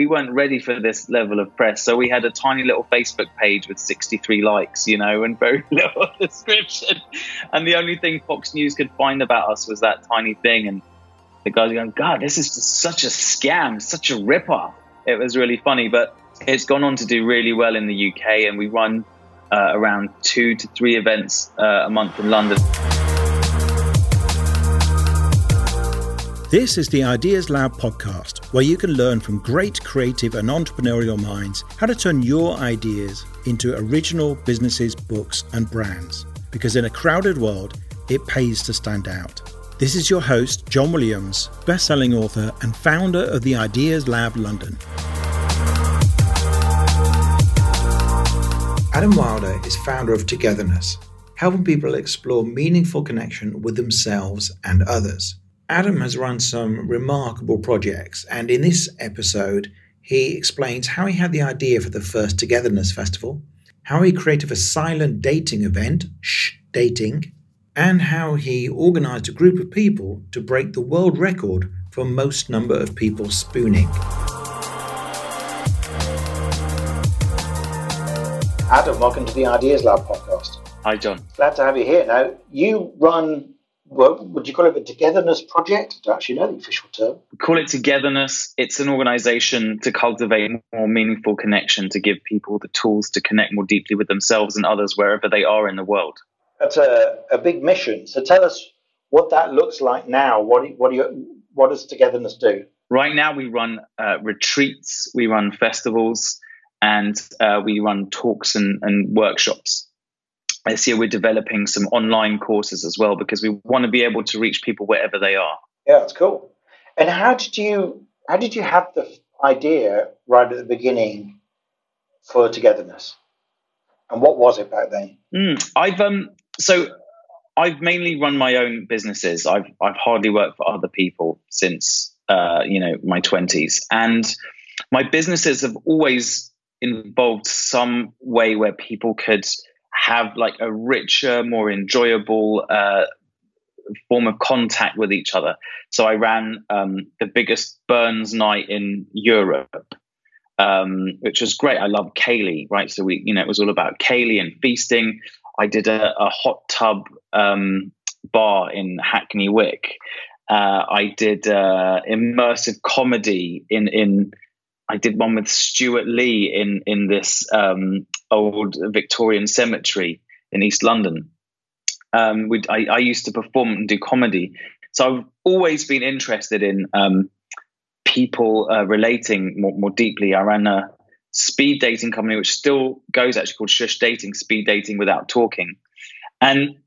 we weren't ready for this level of press. So we had a tiny little Facebook page with 63 likes, you know, and very little description. And the only thing Fox News could find about us was that tiny thing. And the guys going, God, this is just such a scam, such a ripoff. It was really funny, but it's gone on to do really well in the UK, and we run uh, around two to three events uh, a month in London. This is the Ideas Lab podcast, where you can learn from great creative and entrepreneurial minds how to turn your ideas into original businesses, books, and brands. Because in a crowded world, it pays to stand out. This is your host, John Williams, best-selling author and founder of the Ideas Lab London. Adam Wilder is founder of Togetherness, helping people explore meaningful connection with themselves and others. Adam has run some remarkable projects, and in this episode, he explains how he had the idea for the first Togetherness Festival, how he created a silent dating event, Shhh Dating, and how he organized a group of people to break the world record for most number of people spooning. Adam, welcome to the Ideas Lab podcast. Hi, John. Glad to have you here. Now, you run, well, would you call it the Togetherness Project? I don't actually know the official term. We call it Togetherness. It's an organization to cultivate more meaningful connection, to give people the tools to connect more deeply with themselves and others wherever they are in the world that's a, a big mission. So tell us what that looks like now. What do, what do you, what does Togetherness do? Right now, we run uh, retreats, we run festivals, and uh, we run talks and, and workshops. This year, we're developing some online courses as well because we want to be able to reach people wherever they are. Yeah, that's cool. And how did you how did you have the idea right at the beginning for Togetherness? And what was it back then? Mm, I've um so I've mainly run my own businesses. I've I've hardly worked for other people since uh, you know my twenties, and my businesses have always involved some way where people could have like a richer, more enjoyable uh, form of contact with each other. So I ran um, the biggest Burns night in Europe. Um, which was great. I love ceilidh, right? So we, you know, it was all about ceilidh and feasting. I did a, a hot tub um, bar in Hackney Wick. Uh, I did uh, immersive comedy in in. I did one with Stewart Lee in in this um, old Victorian cemetery in East London. Um, I, I, used to perform and do comedy, so I've always been interested in um, people uh, relating more, more deeply. I ran a speed dating company, which still goes actually called Shush Dating, speed dating without talking. And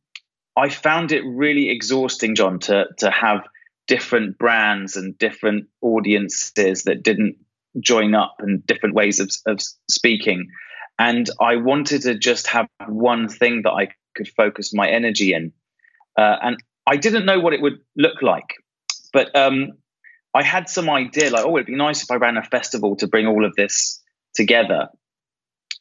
I found it really exhausting, John, to to have different brands and different audiences that didn't join up and different ways of, of speaking. And I wanted to just have one thing that I could focus my energy in. Uh, and I didn't know what it would look like. But um, I had some idea like, oh, it'd be nice if I ran a festival to bring all of this together.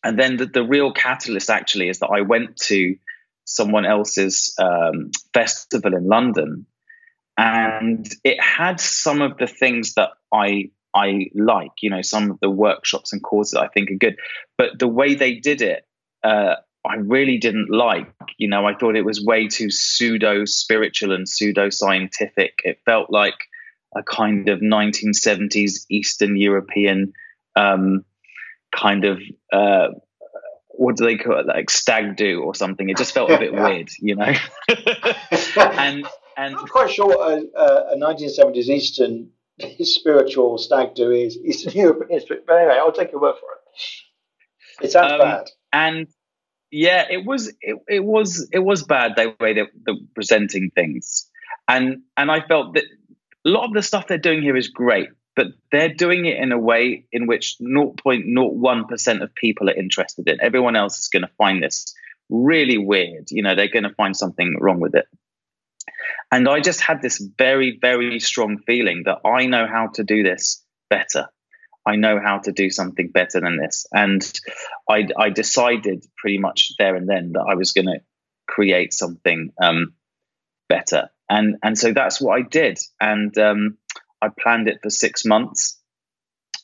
And then the, the real catalyst actually is that I went to someone else's um, festival in London, and it had some of the things that I I like. You know, some of the workshops and courses I think are good, but the way they did it, uh, I really didn't like. You know, I thought it was way too pseudo spiritual and pseudo scientific. It felt like a kind of 1970s Eastern European um, kind of uh, what do they call it, like stag do or something. It just felt a bit weird, you know. and and I'm quite sure a, a 1970s Eastern spiritual stag do is Eastern European, but anyway, I'll take your word for it. It sounds um, bad. And yeah, it was it, it was it was bad the way they were presenting things, and and I felt that a lot of the stuff they're doing here is great, but they're doing it in a way in which 0.01% of people are interested in. Everyone else is going to find this really weird. You know, they're going to find something wrong with it. And I just had this very, very strong feeling that I know how to do this better. I know how to do something better than this. And I, I decided pretty much there and then that I was going to create something um, better. And, and so that's what I did. And um, I planned it for six months.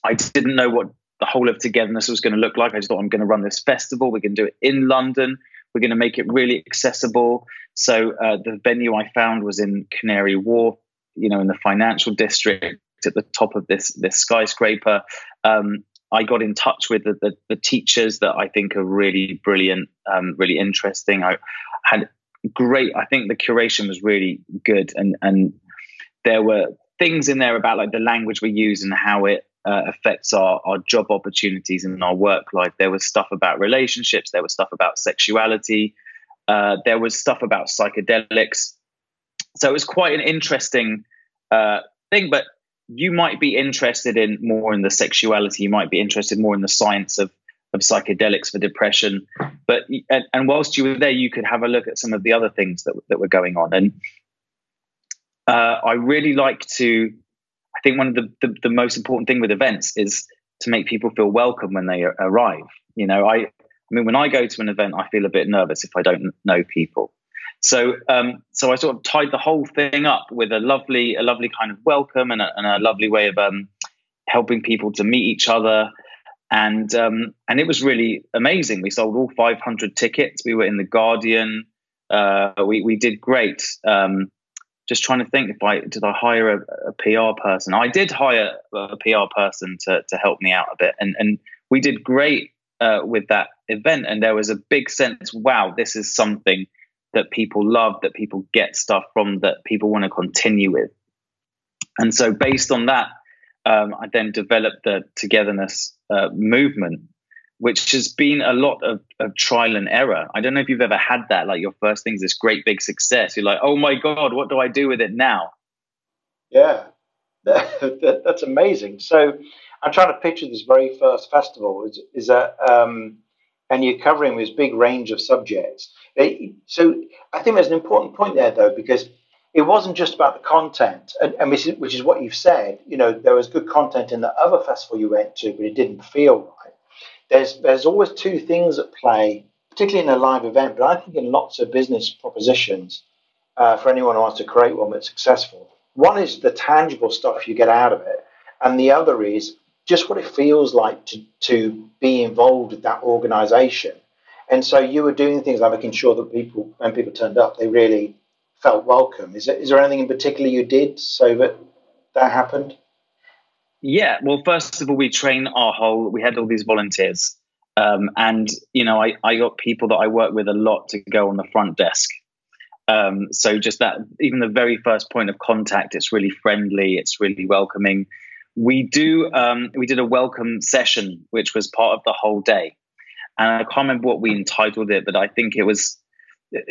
I didn't know what the whole of togetherness was going to look like. I just thought I'm going to run this festival. We're going to do it in London. We're going to make it really accessible. So uh, the venue I found was in Canary Wharf, you know, in the financial district at the top of this this skyscraper. Um, I got in touch with the, the, the, teachers that I think are really brilliant, um, really interesting. I had great. I think the curation was really good, and and there were things in there about like the language we use and how it uh, affects our, our job opportunities and our work life. There was stuff about relationships, there was stuff about sexuality, uh, there was stuff about psychedelics. So it was quite an interesting uh, thing, but you might be interested in more in the sexuality, you might be interested more in the science of of psychedelics for depression. But and, and, whilst you were there, you could have a look at some of the other things that that were going on. And uh, I really like to I think one of the, the, the most important thing with events is to make people feel welcome when they arrive. You know, I I mean, when I go to an event, I feel a bit nervous if I don't know people. So, um, so I sort of tied the whole thing up with a lovely, a lovely kind of welcome and a, and a lovely way of um, helping people to meet each other, and um, and it was really amazing. We sold all 500 tickets. We were in the Guardian. Uh, we we did great. Um, just trying to think if I did I hire a, a, PR person. I did hire a PR person to to help me out a bit, and and we did great uh, with that event. And there was a big sense, wow, this is something that people love, that people get stuff from, that people want to continue with. And so, based on that, um, I then developed the togetherness uh, movement, which has been a lot of, of, trial and error. I don't know if you've ever had that, like your first thing is this great big success. You're like, oh my God, what do I do with it now? Yeah, that's amazing. So I'm trying to picture this very first festival. Is, is that, um, and you're covering this big range of subjects. So I think there's an important point there, though, because it wasn't just about the content, and, and which, is, which is what you've said. You know, there was good content in the other festival you went to, but it didn't feel right there's there's always two things at play, particularly in a live event, but I think in lots of business propositions uh, for anyone who wants to create one that's successful. One is the tangible stuff you get out of it, and the other is just what it feels like to to be involved with that organization. And so you were doing things like making sure that people, when people turned up, they really felt welcome. Is there, is there anything in particular you did so that that happened? Yeah, well, first of all, we train our whole. We had all these volunteers, um, and you know, I I got people that I work with a lot to go on the front desk. Um, so just that, even the very first point of contact, it's really friendly, it's really welcoming. We do um, we did a welcome session, which was part of the whole day, and I can't remember what we entitled it, but I think it was,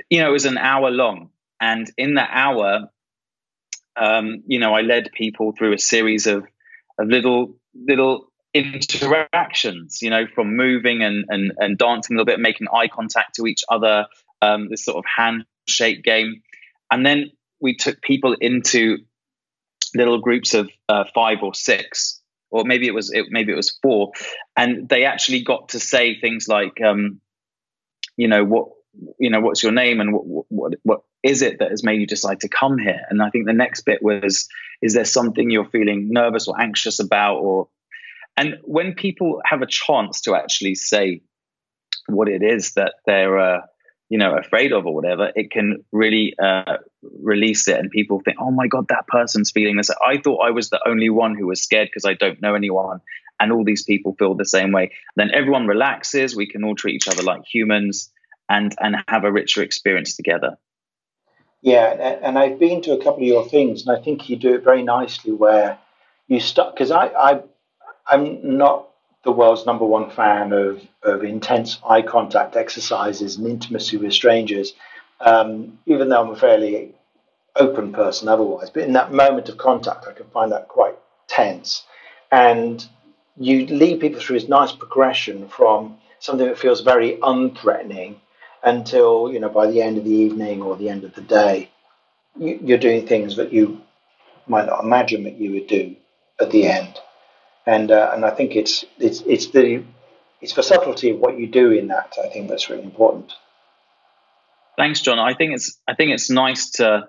you know, it was an hour long, and in that hour, um, you know, I led people through a series of of little little interactions, you know, from moving and and, and dancing a little bit, making eye contact to each other, um, this sort of handshake game, and then we took people into little groups of uh, five or six, or maybe it was it, maybe it was four, and they actually got to say things like, um, you know, what you know, what's your name and what what what is it that has made you decide to come here? And I think the next bit was, is there something you're feeling nervous or anxious about? Or, and when people have a chance to actually say what it is that they're, uh, you know, afraid of or whatever, it can really uh, release it. And people think, oh my God, that person's feeling this. I thought I was the only one who was scared because I don't know anyone. And all these people feel the same way. Then everyone relaxes. We can all treat each other like humans and and have a richer experience together. Yeah, and I've been to a couple of your things, and I think you do it very nicely. Where you start because I, I I'm not the world's number one fan of of intense eye contact exercises and intimacy with strangers, um, even though I'm a fairly open person otherwise. But in that moment of contact, I can find that quite tense, and you lead people through this nice progression from something that feels very unthreatening until you know by the end of the evening or the end of the day, you're doing things that you might not imagine that you would do at the end. And uh, and I think it's it's it's the it's the subtlety of what you do in that. I think that's really important. Thanks, John. I think it's I think it's nice to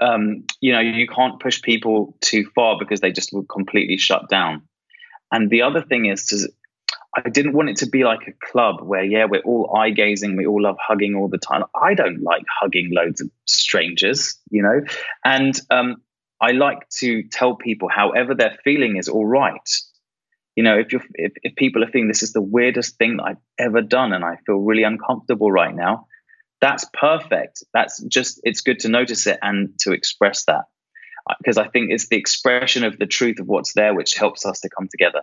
um, you know you can't push people too far because they just will completely shut down. And the other thing is to I didn't want it to be like a club where, yeah, we're all eye gazing, we all love hugging all the time. I don't like hugging loads of strangers, you know? And um, I like to tell people, however they're feeling is all right. You know, if you're if, if people are feeling this is the weirdest thing that I've ever done and I feel really uncomfortable right now, that's perfect. That's just it's good to notice it and to express that. Because I think it's the expression of the truth of what's there which helps us to come together.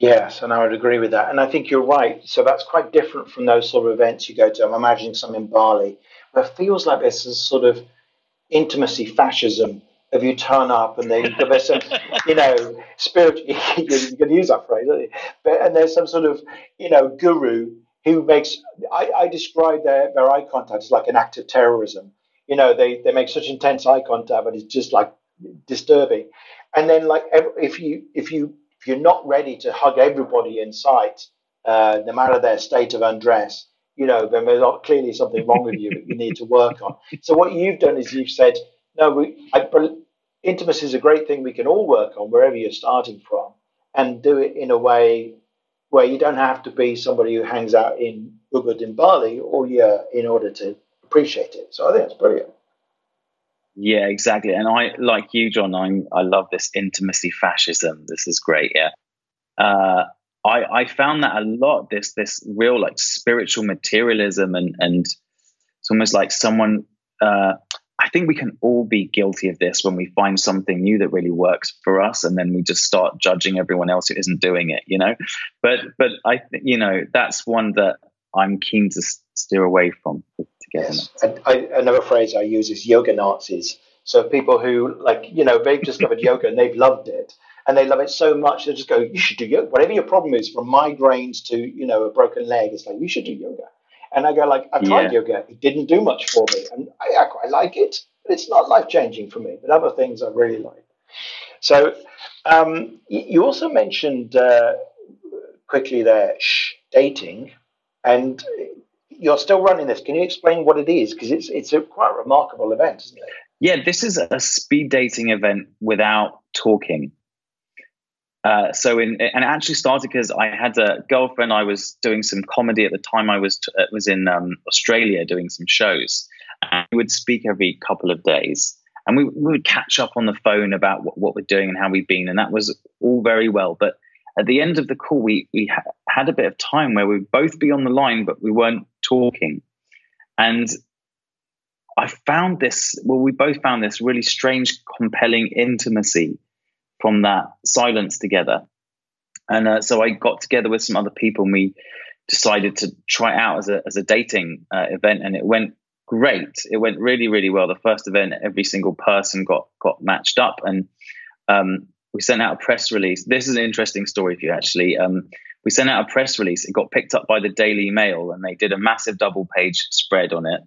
Yes, and I would agree with that. And I think you're right. So that's quite different from those sort of events you go to. I'm imagining some in Bali, where it feels like there's a sort of intimacy fascism if you turn up and they, there's some, you know, spirit, you can use that phrase, aren't but, and there's some sort of, you know, guru who makes, I, I describe their, their eye contact as like an act of terrorism. You know, they, they make such intense eye contact, but it's just like disturbing. And then like, if you, if you if you're not ready to hug everybody in sight, uh, no matter their state of undress, you know, then there's clearly something wrong with you that you need to work on. So what you've done is you've said, no, we, I, intimacy is a great thing we can all work on wherever you're starting from, and do it in a way where you don't have to be somebody who hangs out in Ubud in Bali all year in order to appreciate it. So I think that's brilliant. Yeah, exactly. And I, like you, John, I'm, I love this intimacy fascism. This is great. Yeah. Uh, I, I found that a lot. This, this real like spiritual materialism, and and it's almost like someone. Uh, I think we can all be guilty of this when we find something new that really works for us, and then we just start judging everyone else who isn't doing it. You know, but but I, you know, that's one that I'm keen to steer away from Yes. And I, another phrase I use is yoga Nazis. So people who like, you know, they've discovered yoga and they've loved it and they love it so much they just go, you should do yoga. Whatever your problem is, from migraines to, you know, a broken leg, it's like, you should do yoga. And I go like, I tried yeah. yoga. It didn't do much for me. And I, I quite like it, but it's not life changing for me. But other things I really like. So um, you also mentioned uh, quickly there, shh, dating. And you're still running this. Can you explain what it is? Because it's it's a quite remarkable event, isn't it? Yeah, this is a speed dating event without talking. Uh, so in and it actually started because I had a girlfriend. I was doing some comedy at the time. I was t- was in um, Australia doing some shows, and we would speak every couple of days, and we, we would catch up on the phone about what, what we're doing and how we've been, and that was all very well. But at the end of the call, we we ha- had a bit of time where we'd both be on the line, but we weren't talking. And I found this, well, we both found this really strange, compelling intimacy from that silence together. And uh, so I got together with some other people and we decided to try it out as a, as a dating uh, event. And it went great. It went really, really well. The first event, every single person got, got matched up. And um, we sent out a press release. This is an interesting story for you, actually. Um, we sent out a press release. It got picked up by the Daily Mail, and they did a massive double page spread on it.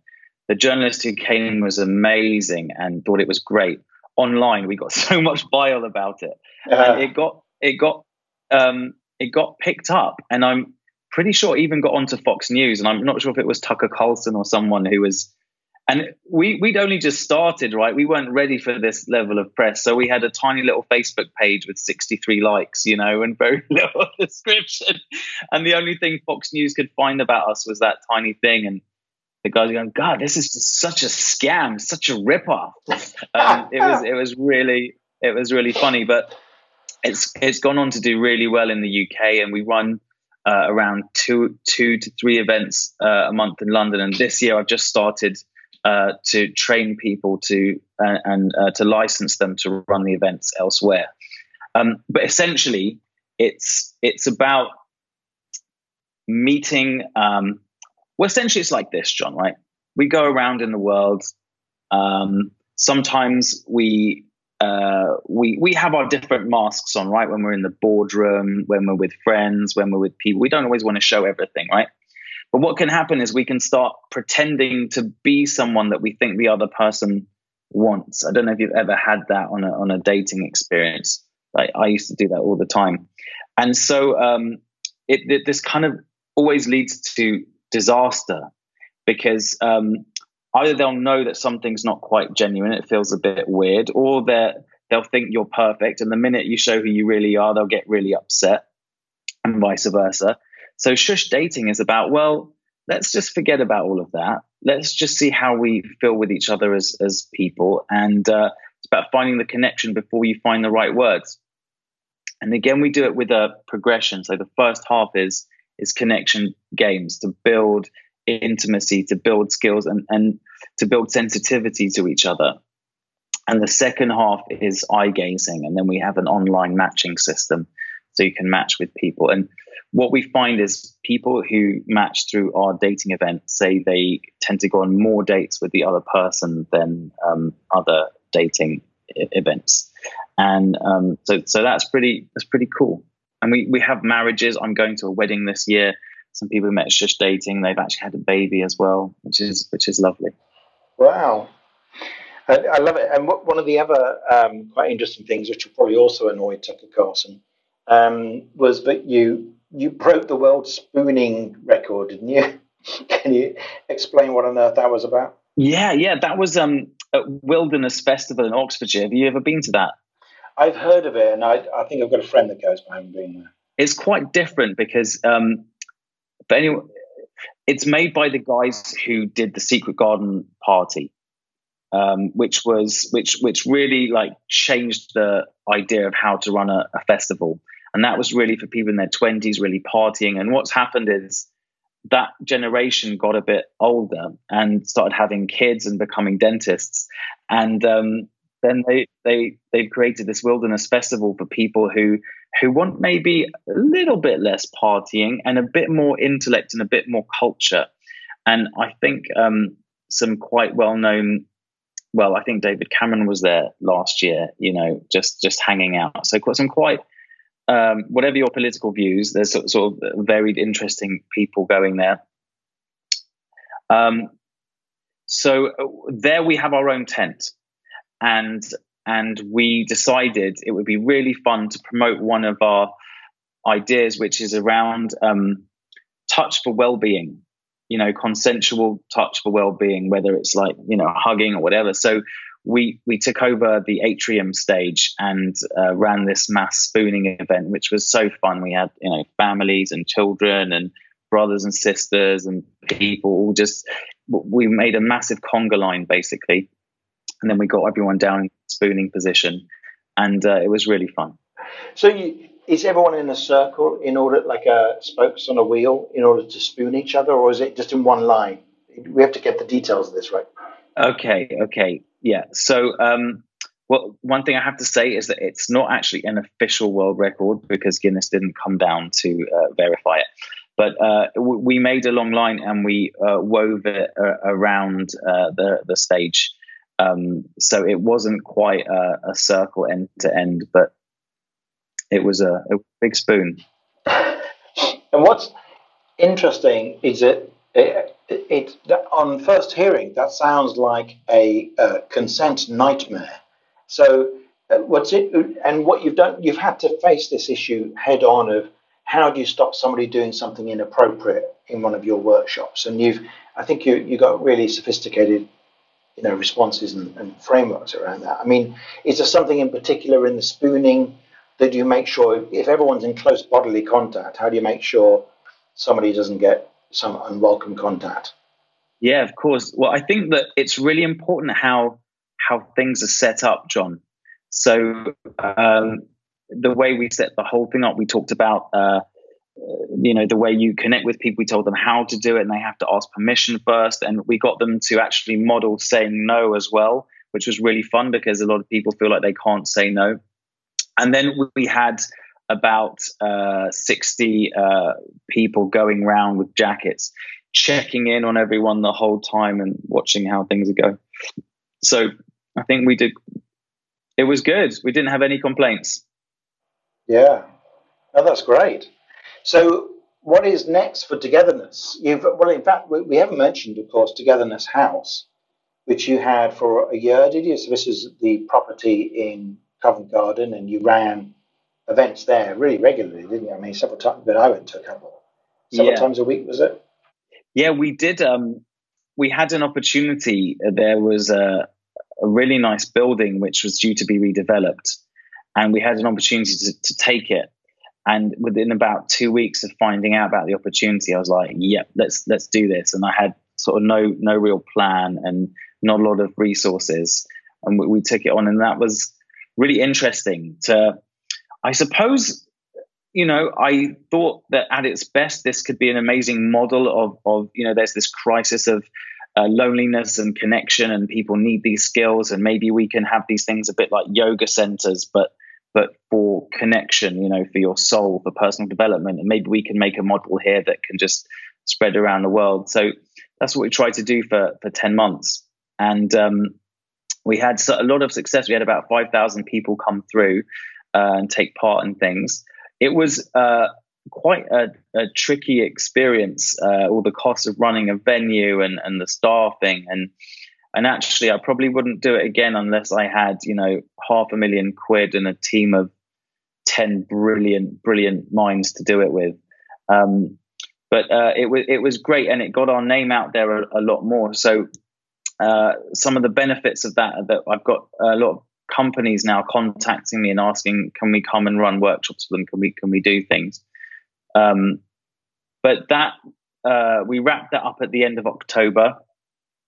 The journalist who came was amazing and thought it was great. Online, we got so much bile about it, uh-huh. and it got it got um, it got picked up, and I'm pretty sure it even got onto Fox News, and I'm not sure if it was Tucker Carlson or someone who was and we we'd only just started, right? We weren't ready for this level of press, so we had a tiny little Facebook page with 63 likes, you know, and very little description. And the only thing Fox News could find about us was that tiny thing. And the guys are going, God, this is just such a scam, such a ripoff. Um, it was it was really it was really funny, but it's it's gone on to do really well in the UK, and we run. Uh, around two two to three events uh, a month in London, and this year I've just started uh, to train people to uh, and uh, to license them to run the events elsewhere. Um, but essentially, it's it's about meeting. Um, well, essentially, it's like this, John. Right? We go around in the world. Um, sometimes we uh, we we have our different masks on, right? When we're in the boardroom, when we're with friends, when we're with people, we don't always want to show everything, right? But what can happen is we can start pretending to be someone that we think the other person wants. I don't know if you've ever had that on a on a dating experience. Like I used to do that all the time, and so um, it, it this kind of always leads to disaster because um, either they'll know that something's not quite genuine, it feels a bit weird, or they're they'll think you're perfect, and the minute you show who you really are, they'll get really upset, and vice versa. So shush dating is about well, let's just forget about all of that. Let's just see how we feel with each other as as people, and uh, it's about finding the connection before you find the right words. And again, we do it with a progression. So the first half is is connection games to build intimacy, to build skills, and and to build sensitivity to each other. And the second half is eye gazing, and then we have an online matching system, so you can match with people. And what we find is people who match through our dating event say they tend to go on more dates with the other person than um, other dating events, and um, so so that's pretty that's pretty cool. And we we have marriages. I'm going to a wedding this year. Some people met just dating. They've actually had a baby as well, which is which is lovely. Wow. I, I love it. And one of the other um, quite interesting things, which will probably also annoy Tucker Carlson, um, was that you you broke the world spooning record, didn't you? Can you explain what on earth that was about? Yeah, yeah, that was um, at Wilderness Festival in Oxfordshire. Have you ever been to that? I've heard of it, and I, I think I've got a friend that goes, but I haven't been there. It's quite different because, um, but anyway, it's made by the guys who did the Secret Garden party, um, which was which which really like changed the idea of how to run a, a festival, and that was really for people in their twenties, really partying. And what's happened is that generation got a bit older and started having kids and becoming dentists, and um, then they they they've created this wilderness festival for people who who want maybe a little bit less partying and a bit more intellect and a bit more culture. And I think um, some quite well known. Well, I think David Cameron was there last year. You know, just just hanging out. So some quite um, whatever your political views, there's sort, of varied, interesting people going there. Um, so uh, there we have our own tent and and we decided it would be really fun to promote one of our ideas, which is around um, touch for well-being. You know, consensual touch for well-being, whether it's like you know hugging or whatever. So we we took over the atrium stage and uh, ran this mass spooning event, which was so fun. We had you know families and children and brothers and sisters and people all just we made a massive conga line basically and then we got everyone down in spooning position, and uh, it was really fun. So, you, is everyone in a circle in order, like a spokes on a wheel, in order to spoon each other, or is it just in one line? We have to get the details of this right. Okay, okay, yeah. So, um, well, one thing I have to say is that it's not actually an official world record because Guinness didn't come down to uh, verify it. But uh, we made a long line and we uh, wove it uh, around uh, the the stage um, so it wasn't quite a, a, circle end to end, but it was a, a big spoon. and what's interesting is that it, it, on first hearing that sounds like a, a consent nightmare. So uh, what's it? And what you've done, you've had to face this issue head on of how do you stop somebody doing something inappropriate in one of your workshops? And you've, I think you you got really sophisticated you know responses and, and, frameworks around that. I mean, is there something in particular in the spooning that you make sure if everyone's in close bodily contact, how do you make sure somebody doesn't get some unwelcome contact? Yeah, of course. Well, I think that it's really important how how things are set up, John. So um, the way we set the whole thing up, we talked about. Uh, you know the way you connect with people we told them how to do it and they have to ask permission first and we got them to actually model saying no as well which was really fun because a lot of people feel like they can't say no and then we had about uh, 60 uh, people going around with jackets checking in on everyone the whole time and watching how things go so i think we did it was good. We didn't have any complaints. Yeah. That's great. So, what is next for Togetherness? You've well, in fact, we, we haven't mentioned, of course, Togetherness House, which you had for a year, did you? So this is the property in Covent Garden, and you ran events there really regularly, didn't you? I mean, several times, but I went to a couple. Several yeah. times a week, was it? Yeah, we did. Um, we had an opportunity. There was a a really nice building which was due to be redeveloped, and we had an opportunity to, to take it. And within about two weeks of finding out about the opportunity, I was like, "Yep, let's let's do this." And I had sort of no no real plan and not a lot of resources, and we, we took it on, and that was really interesting. To, I suppose, you know, I thought that at its best, this could be an amazing model of of you know, there's this crisis of uh, loneliness and connection, and people need these skills, and maybe we can have these things a bit like yoga centers, but but for connection, you know, for your soul, for personal development, and maybe we can make a model here that can just spread around the world. So that's what we tried to do for for ten months, and um, we had a lot of success. We had about five thousand people come through uh, and take part in things. It was uh, quite a, a, tricky experience. Uh, all the costs of running a venue and, and the staffing and and actually, I probably wouldn't do it again unless I had you know half a million quid and a team of ten brilliant brilliant minds to do it with. Um, but uh, it was it was great, and it got our name out there a, a lot more. So uh, some of the benefits of that that I've got a lot of companies now contacting me and asking, can we come and run workshops for them? Can we can we do things? Um, but that uh, we wrapped that up at the end of October,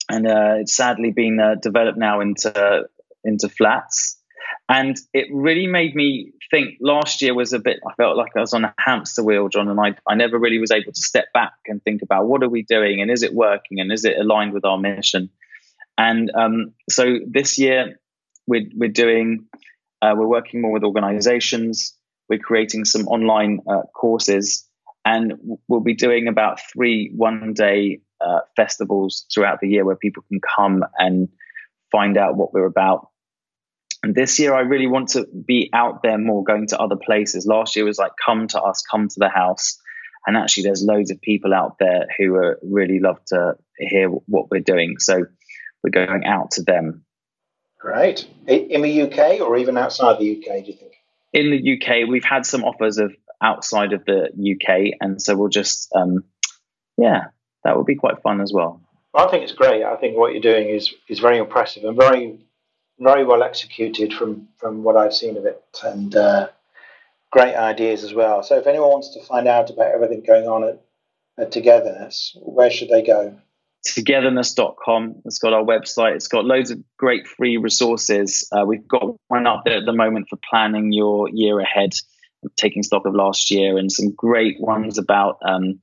and uh, it's sadly been uh, developed now into into flats. And it really made me think. Last year was a bit. I felt like I was on a hamster wheel, John, and I I never really was able to step back and think about what are we doing and is it working and is it aligned with our mission. And um, so this year we're we're doing uh, we're working more with organizations. We're creating some online uh, courses, and we'll be doing about three one day uh, festivals throughout the year where people can come and find out what we're about. And this year, I really want to be out there more, going to other places. Last year was like, come to us, come to the house. And actually, there's loads of people out there who are really love to hear what we're doing. So we're going out to them Great. In the UK or even outside the UK, do you think? In the UK, we've had some offers of outside of the UK, and so we'll just, um, yeah, that would be quite fun as well. I think it's great. I think what you're doing is is very impressive and very very well executed from from what I've seen of it, and uh, great ideas as well. So, if anyone wants to find out about everything going on at, at Togetherness, where should they go? togetherness.com. It's got our website. It's got loads of great free resources. Uh, we've got one up there at the moment for planning your year ahead, taking stock of last year, and some great ones about um,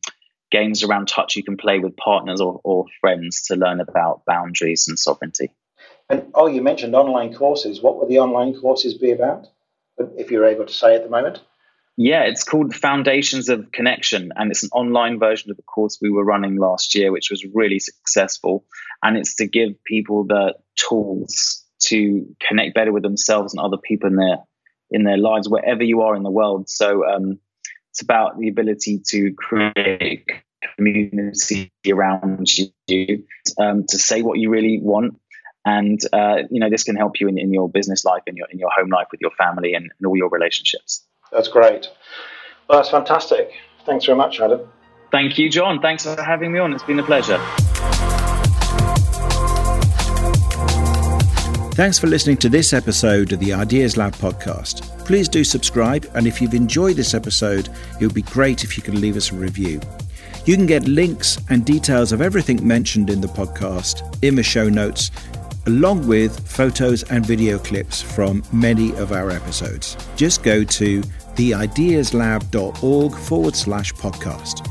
games around touch you can play with partners or, or friends to learn about boundaries and sovereignty. And oh, you mentioned online courses. What would the online courses be about? If you're able to say at the moment. Yeah, it's called Foundations of Connection, and it's an online version of the course we were running last year, which was really successful. And it's to give people the tools to connect better with themselves and other people in their in their lives, wherever you are in the world. So um, it's about the ability to create community around you, um, to say what you really want, and uh, you know this can help you in, in your business life, in your in your home life, with your family, and, and all your relationships. That's great. Well, that's fantastic. Thanks very much, Adam. Thank you, John. Thanks for having me on. It's been a pleasure. Thanks for listening to this episode of the Ideas Lab podcast. Please do subscribe, and if you've enjoyed this episode, it would be great if you could leave us a review. You can get links and details of everything mentioned in the podcast in the show notes along with photos and video clips from many of our episodes. Just go to theideaslab.org forward slash podcast.